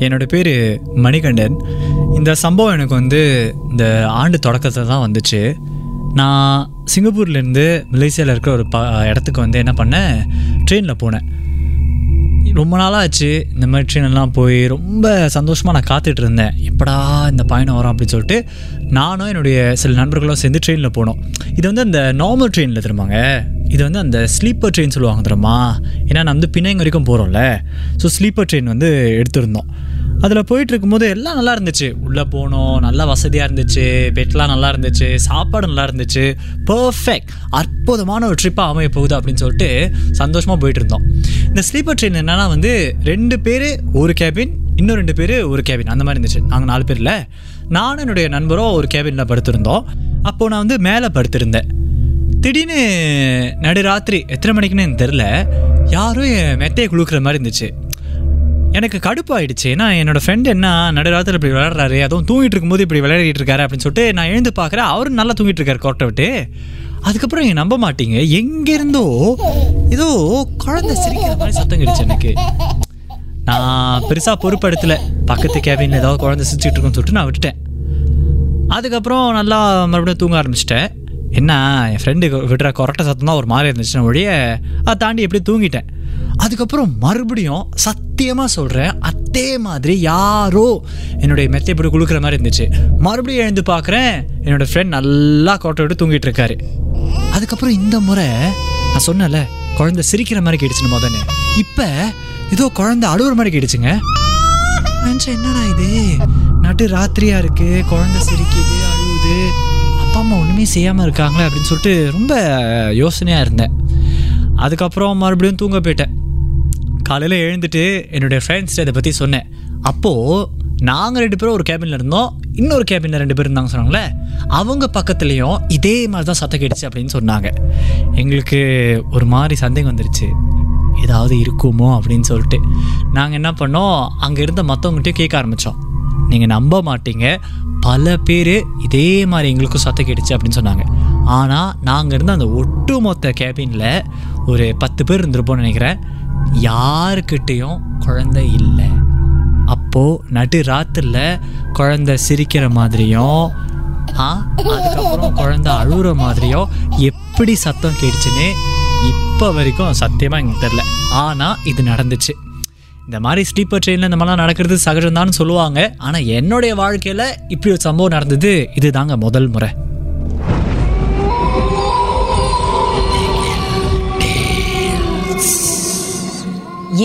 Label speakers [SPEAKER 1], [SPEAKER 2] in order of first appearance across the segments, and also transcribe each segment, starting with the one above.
[SPEAKER 1] என்னோடய என்னோட பேர் மணிகண்டன். இந்த சம்பவம் எனக்கு வந்து இந்த ஆண்டு தொடக்கத்தில் தான் வந்துச்சு. நான் சிங்கப்பூர்லேருந்து மலேசியாவில் இருக்கிற ஒரு ப இடத்துக்கு வந்து என்ன பண்ணேன் ட்ரெயினில் போனேன். ரொம்ப நாளாக ஆச்சு இந்த மாதிரி ட்ரெயினெல்லாம் போய் ரொம்ப சந்தோஷமாக நான் காத்துட்டு இருந்தேன். எப்படா இந்த பயணம் வரும் அப்படின்னு சொல்லிட்டு நானும் என்னுடைய சில நண்பர்களும் சேர்ந்து ட்ரெயினில் போனோம். இது வந்து அந்த நார்மல் ட்ரெயினில் திரும்பாங்க இது வந்து அந்த ஸ்லீப்பர் ட்ரெயின் சொல்லுவாங்க தெரியுமா? ஏன்னா நான் வந்து பிணைங்க வரைக்கும் போகிறோம்ல ஸோ ஸ்லீப்பர் ட்ரெயின் வந்து எடுத்திருந்தோம். அதில் போயிட்டு இருக்கும்போது எல்லாம் நல்லா இருந்துச்சு. உள்ளே போனோம் நல்லா வசதியாக இருந்துச்சு பெட்லாம் நல்லா இருந்துச்சு சாப்பாடு நல்லா இருந்துச்சு. பர்ஃபெக்ட் அற்புதமான ஒரு ட்ரிப்பாக அமைய போகுது அப்படின்னு சொல்லிட்டு சந்தோஷமாக போயிட்டு இருந்தோம் இந்த ஸ்லீப்பர் ட்ரெயின் என்னென்னா வந்து ரெண்டு பேர் ஒரு கேபின் இன்னும் ரெண்டு பேர் ஒரு கேபின் அந்த மாதிரி இருந்துச்சு. நாங்கள் நாலு பேரில். நானும் என்னுடைய நண்பரும் ஒரு கேபினில் படுத்திருந்தோம். அப்போது நான் வந்து மேலே படுத்திருந்தேன். திடீர்னு நடுராத்திரி எத்தனை மணிக்குன்னு எனக்கு தெரில யாரும் என் மெத்தையை குழுக்கிற மாதிரி இருந்துச்சு. எனக்கு கடுப்பாயிடுச்சு. ஏன்னா என்னோட ஃப்ரெண்ட் என்ன நடுராத்திரி இப்படி விளையாடுறாரு அதுவும் தூங்கிட்டு இருக்கும்போது இப்படி விளையாடிட்டு இருக்காரு அப்படின்னு சொல்லிட்டு நான் எழுந்து பார்க்குறேன். அவரும் நல்லா தூங்கிட்டு இருக்காரு கோட்டை விட்டு. அதுக்கப்புறம் நீங்கள் நம்ப மாட்டீங்க. எங்கேருந்தோ ஏதோ குழந்தை சிரிக்கிற மாதிரி சத்தம் கிடைச்சு எனக்கு. நான் பெருசாக பொறுப்படுத்தல பக்கத்து கேபின் ஏதாவது குழந்தை சிரிச்சுட்டு இருக்குன்னு சொல்லிட்டு நான் விட்டுட்டேன். அதுக்கப்புறம் நல்லா மறுபடியும் தூங்க ஆரம்பிச்சிட்டேன். என்ன என் ஃப்ரெண்டு விடுற கொரட்டை சத்தம் தான் ஒரு மாதிரி இருந்துச்சு ஒழிய அதை தாண்டி எப்படி தூங்கிட்டேன். அதுக்கப்புறம் மறுபடியும் சத்தியமாக சொல்கிறேன் அதே மாதிரி யாரோ என்னுடைய மெத்தை இப்படி குளுக்கிற மாதிரி இருந்துச்சு. மறுபடியும் எழுந்து பார்க்குறேன் என்னோட ஃப்ரெண்ட் நல்லா கொட்டை விட்டு தூங்கிட்டு இருக்காரு அதுக்கப்புறம் இந்த முறை நான் சொன்னேன்ல குழந்தை சிரிக்கிற மாதிரி கேட்டுச்சுன்னு முதன்னு இப்போ ஏதோ குழந்தை அழுகுற மாதிரி கேட்டுச்சுங்க. நினச்சேன் என்னடா இது? நடு ராத்திரியாக இருக்குது குழந்தை சிரிக்குது அழுகுது அப்பா அம்மா ஒன்றுமே செய்யாமல் இருக்காங்களே அப்படின்னு சொல்லிட்டு ரொம்ப யோசனையாக இருந்தேன். அதுக்கப்புறம் மறுபடியும் தூங்க போயிட்டேன். காலையில் எழுந்துட்டு என்னுடைய ஃப்ரெண்ட்ஸ்ட்டு இதை பற்றி சொன்னேன். அப்போது நாங்கள் ரெண்டு பேரும் ஒரு கேபினில் இருந்தோம். இன்னொரு கேபினில் ரெண்டு பேர் இருந்தாங்க சொன்னாங்களே அவங்க பக்கத்துலேயும் இதே மாதிரி தான் சத்தம் கேட்டுச்சு அப்படின்னு சொன்னாங்க. எங்களுக்கு ஒரு மாதிரி சந்தேகம் வந்துருச்சு. ஏதாவது இருக்குமோ அப்படின்னு சொல்லிட்டு. நாங்கள் என்ன பண்ணோம் அங்கே இருந்த மற்றவங்ககிட்டயும் கேட்க ஆரம்பித்தோம் நீங்கள் நம்ப மாட்டீங்க. பல பேர் இதே மாதிரி எங்களுக்கும் சத்தம் கேட்டுச்சு அப்படின்னு சொன்னாங்க. ஆனால் நாங்கள் இருந்த அந்த ஒட்டுமொத்த கேபினில் ஒரு பத்து பேர் இருந்திருப்போம்னு நினைக்கிறேன். யாருக்கிட்டேயும் குழந்தை இல்லை. அப்போது நடு ராத்திரில் குழந்தை சிரிக்கிற மாதிரியும் அதுக்கப்புறம் குழந்தை அழுகிற மாதிரியும் எப்படி சத்தம் கேட்டுச்சுன்னு இப்போ வரைக்கும் சத்தியமாக எங்களுக்கு தெரில ஆனால் இது நடந்துச்சு. இந்த மாதிரி ஸ்லீப்பர் ட்ரெயினில் இந்த மாதிரிலாம் நடக்கிறது சகஜம்தான்னு சொல்லுவாங்க. ஆனால் என்னுடைய வாழ்க்கையில் இப்படி ஒரு சம்பவம் நடந்தது. இது தாங்க முதல் முறை.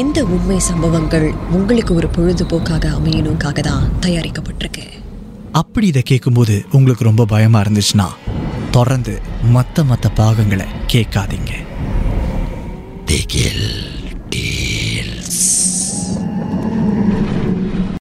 [SPEAKER 2] இந்த உண்மை சம்பவங்கள் உங்களுக்கு ஒரு பொழுதுபோக்காக அமையணுக்காக தான் தயாரிக்கப்பட்டிருக்கு.
[SPEAKER 3] அப்படி இதை கேட்கும்போது உங்களுக்கு ரொம்ப பயமா இருந்துச்சுன்னா தொடர்ந்து மற்ற மற்ற பாகங்களை கேட்காதீங்க. திகில்